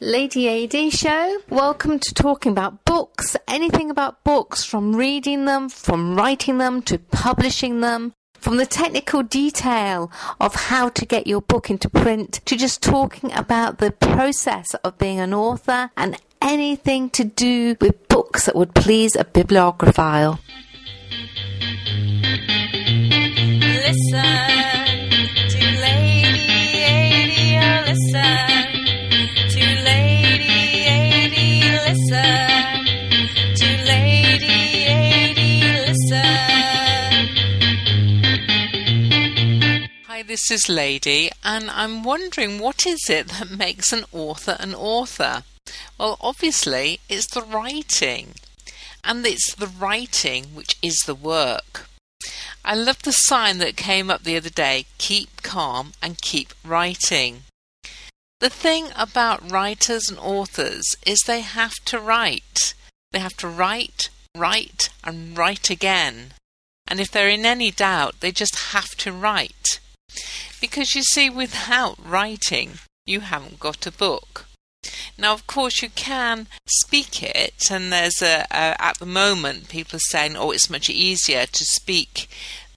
Lady AD show. Welcome to talking about books, anything about books, from reading them, from writing them to publishing them, from the technical detail of how to get your book into print to just talking about the process of being an author and anything to do with books that would please a bibliophile. Is Lady, and I'm wondering what is it that makes an author an author? Well, obviously, it's the writing, and it's the writing which is the work. I love the sign that came up the other day keep calm and keep writing. The thing about writers and authors is they have to write. They have to write, write, and write again. And if they're in any doubt, they just have to write. Because you see, without writing, you haven't got a book. Now, of course, you can speak it, and there's a, a, at the moment people are saying, oh, it's much easier to speak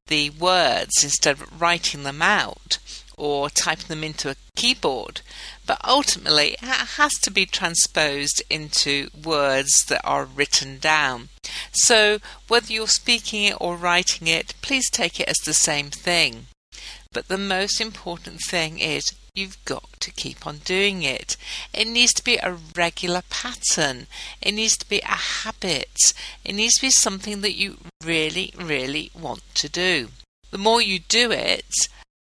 the words instead of writing them out or typing them into a keyboard. But ultimately, it has to be transposed into words that are written down. So, whether you're speaking it or writing it, please take it as the same thing. But the most important thing is you've got to keep on doing it. It needs to be a regular pattern. It needs to be a habit. It needs to be something that you really, really want to do. The more you do it,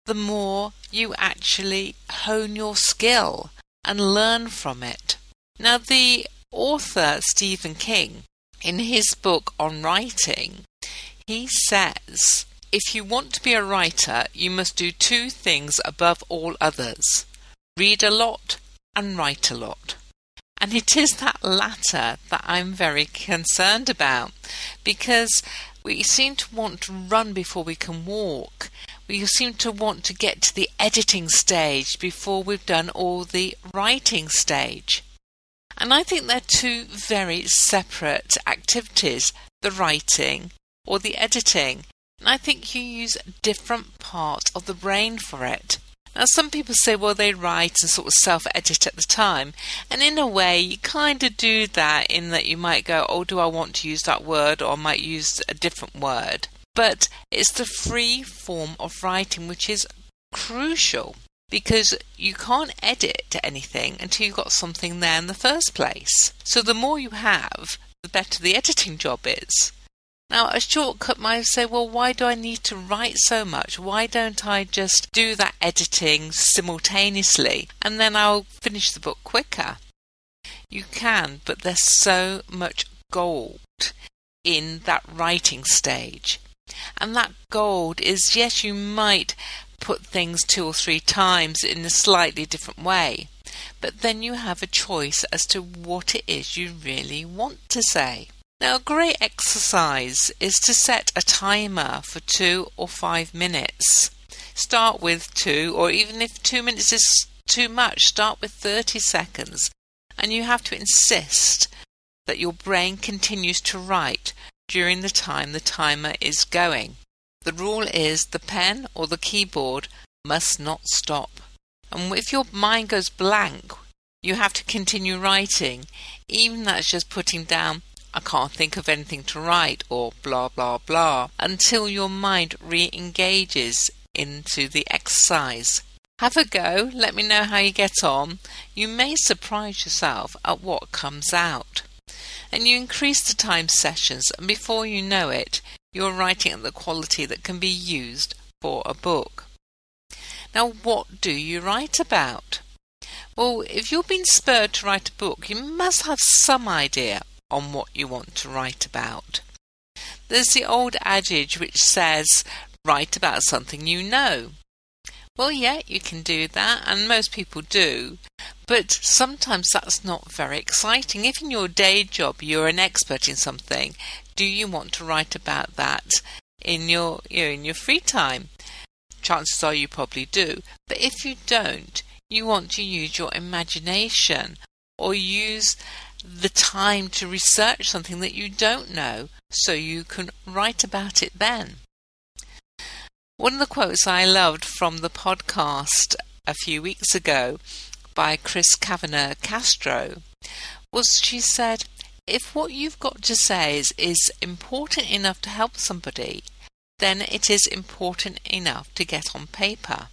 the more you actually hone your skill and learn from it. Now, the author Stephen King, in his book on writing, he says if you want to be a writer, you must do two things above all others read a lot and write a lot. And it is that latter that I'm very concerned about because we seem to want to run before we can walk. We seem to want to get to the editing stage before we've done all the writing stage. And I think they're two very separate activities the writing or the editing. And I think you use different parts of the brain for it. Now, some people say, well, they write and sort of self edit at the time. And in a way, you kind of do that in that you might go, oh, do I want to use that word or I might use a different word. But it's the free form of writing which is crucial because you can't edit anything until you've got something there in the first place. So the more you have, the better the editing job is. Now, a shortcut might say, well, why do I need to write so much? Why don't I just do that editing simultaneously and then I'll finish the book quicker? You can, but there's so much gold in that writing stage. And that gold is, yes, you might put things two or three times in a slightly different way, but then you have a choice as to what it is you really want to say. Now, a great exercise is to set a timer for two or five minutes. Start with two, or even if two minutes is too much, start with 30 seconds. And you have to insist that your brain continues to write during the time the timer is going. The rule is the pen or the keyboard must not stop. And if your mind goes blank, you have to continue writing. Even that's just putting down, I can't think of anything to write, or blah blah blah, until your mind re engages into the exercise. Have a go, let me know how you get on. You may surprise yourself at what comes out. And you increase the time sessions, and before you know it, you're writing at the quality that can be used for a book. Now, what do you write about? Well, if you've been spurred to write a book, you must have some idea on what you want to write about. There's the old adage which says, write about something you know. Well, yeah, you can do that, and most people do, but sometimes that's not very exciting. If in your day job you're an expert in something, do you want to write about that in your you know, in your free time? Chances are you probably do. But if you don't, you want to use your imagination or use the time to research something that you don't know so you can write about it then. One of the quotes I loved from the podcast a few weeks ago by Chris Kavanagh Castro was she said, If what you've got to say is, is important enough to help somebody, then it is important enough to get on paper.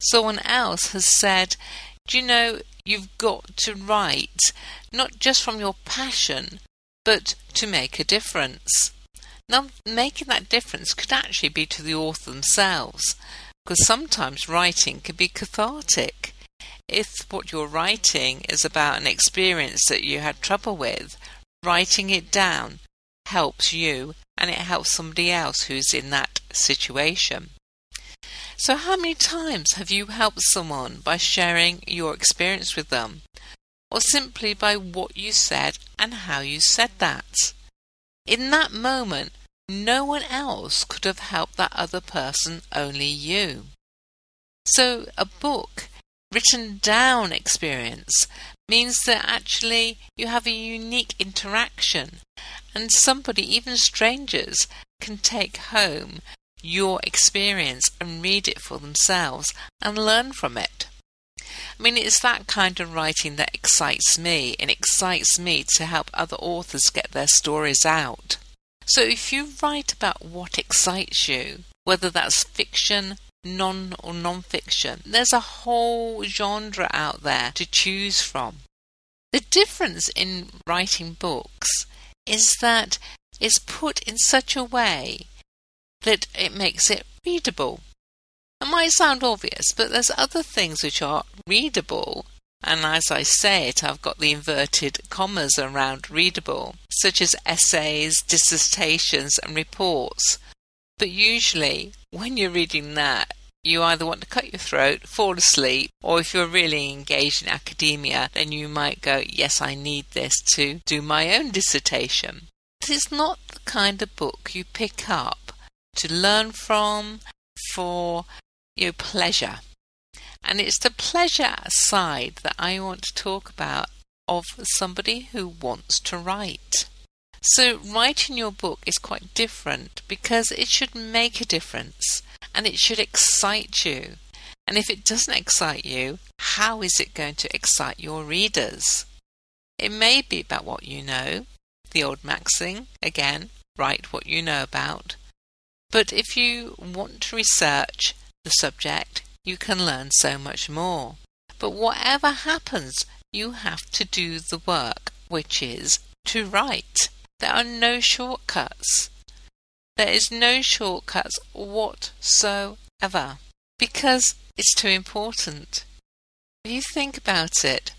Someone else has said, Do you know, you've got to write not just from your passion, but to make a difference. Now, making that difference could actually be to the author themselves, because sometimes writing can be cathartic. If what you're writing is about an experience that you had trouble with, writing it down helps you and it helps somebody else who's in that situation. So, how many times have you helped someone by sharing your experience with them, or simply by what you said and how you said that? In that moment, no one else could have helped that other person, only you. So, a book, written down experience, means that actually you have a unique interaction, and somebody, even strangers, can take home your experience and read it for themselves and learn from it. I mean, it's that kind of writing that excites me and excites me to help other authors get their stories out. So if you write about what excites you, whether that's fiction, non or non-fiction, there's a whole genre out there to choose from. The difference in writing books is that it's put in such a way that it makes it readable. It might sound obvious, but there's other things which are readable and as I say it, I've got the inverted commas around readable, such as essays, dissertations, and reports. But usually, when you're reading that, you either want to cut your throat, fall asleep, or if you're really engaged in academia, then you might go, Yes, I need this to do my own dissertation. But it's not the kind of book you pick up to learn from for your pleasure. And it's the pleasure side that I want to talk about of somebody who wants to write. So, writing your book is quite different because it should make a difference and it should excite you. And if it doesn't excite you, how is it going to excite your readers? It may be about what you know, the old maxim, again, write what you know about. But if you want to research the subject, you can learn so much more. But whatever happens, you have to do the work, which is to write. There are no shortcuts. There is no shortcuts whatsoever because it's too important. If you think about it,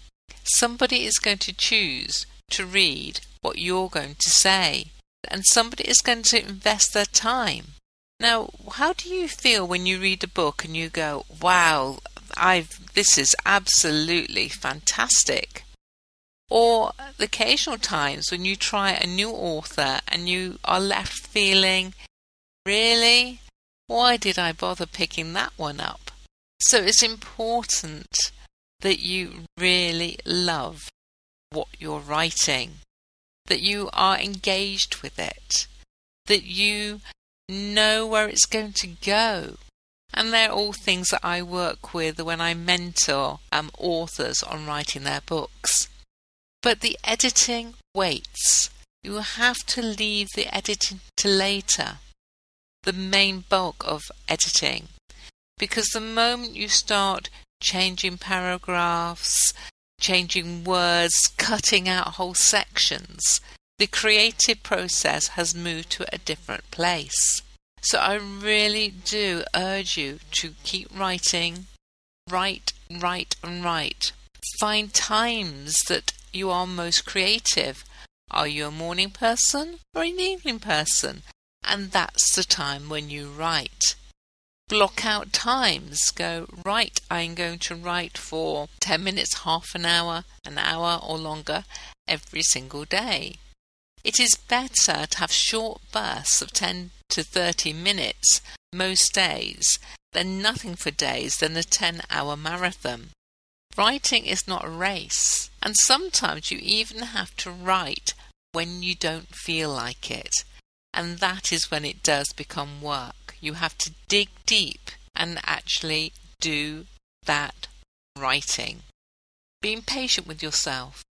somebody is going to choose to read what you're going to say, and somebody is going to invest their time. Now, how do you feel when you read a book and you go, "Wow, I've this is absolutely fantastic"? Or the occasional times when you try a new author and you are left feeling, "Really? Why did I bother picking that one up?" So it's important that you really love what you're writing, that you are engaged with it, that you know where it's going to go. And they're all things that I work with when I mentor um, authors on writing their books. But the editing waits. You have to leave the editing to later, the main bulk of editing. Because the moment you start changing paragraphs, changing words, cutting out whole sections, the creative process has moved to a different place. So I really do urge you to keep writing, write, write, and write. Find times that you are most creative. Are you a morning person or an evening person? And that's the time when you write. Block out times. Go, right, I'm going to write for 10 minutes, half an hour, an hour, or longer every single day. It is better to have short bursts of 10 to 30 minutes most days than nothing for days than a 10 hour marathon. Writing is not a race, and sometimes you even have to write when you don't feel like it, and that is when it does become work. You have to dig deep and actually do that writing. Being patient with yourself.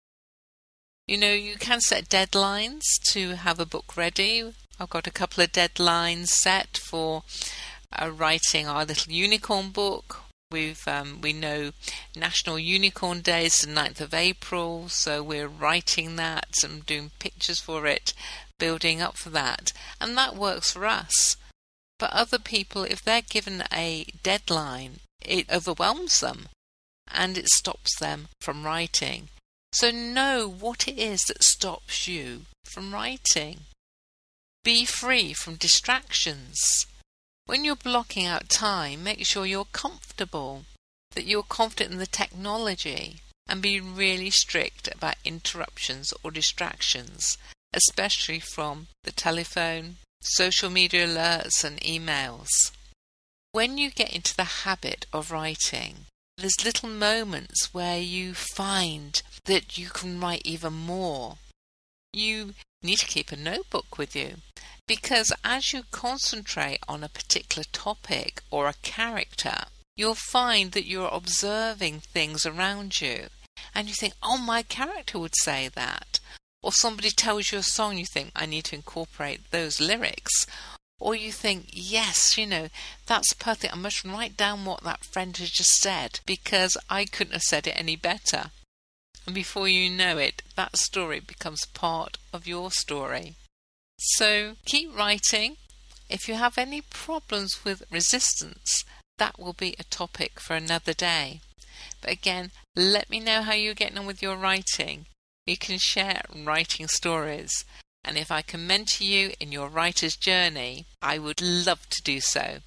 You know, you can set deadlines to have a book ready. I've got a couple of deadlines set for uh, writing our little unicorn book. We've um, we know National Unicorn Day is the 9th of April, so we're writing that and doing pictures for it, building up for that, and that works for us. But other people, if they're given a deadline, it overwhelms them and it stops them from writing. So know what it is that stops you from writing. Be free from distractions. When you're blocking out time, make sure you're comfortable, that you're confident in the technology, and be really strict about interruptions or distractions, especially from the telephone, social media alerts, and emails. When you get into the habit of writing, there's little moments where you find that you can write even more. You need to keep a notebook with you because as you concentrate on a particular topic or a character, you'll find that you're observing things around you and you think, oh, my character would say that. Or somebody tells you a song, you think, I need to incorporate those lyrics. Or you think, yes, you know, that's perfect. I must write down what that friend has just said because I couldn't have said it any better. And before you know it, that story becomes part of your story. So keep writing. If you have any problems with resistance, that will be a topic for another day. But again, let me know how you're getting on with your writing. You can share writing stories and if I can mentor you in your writer's journey, I would love to do so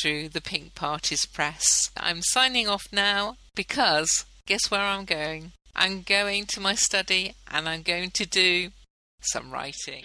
through the Pink Parties Press. I'm signing off now because guess where I'm going? I'm going to my study and I'm going to do some writing.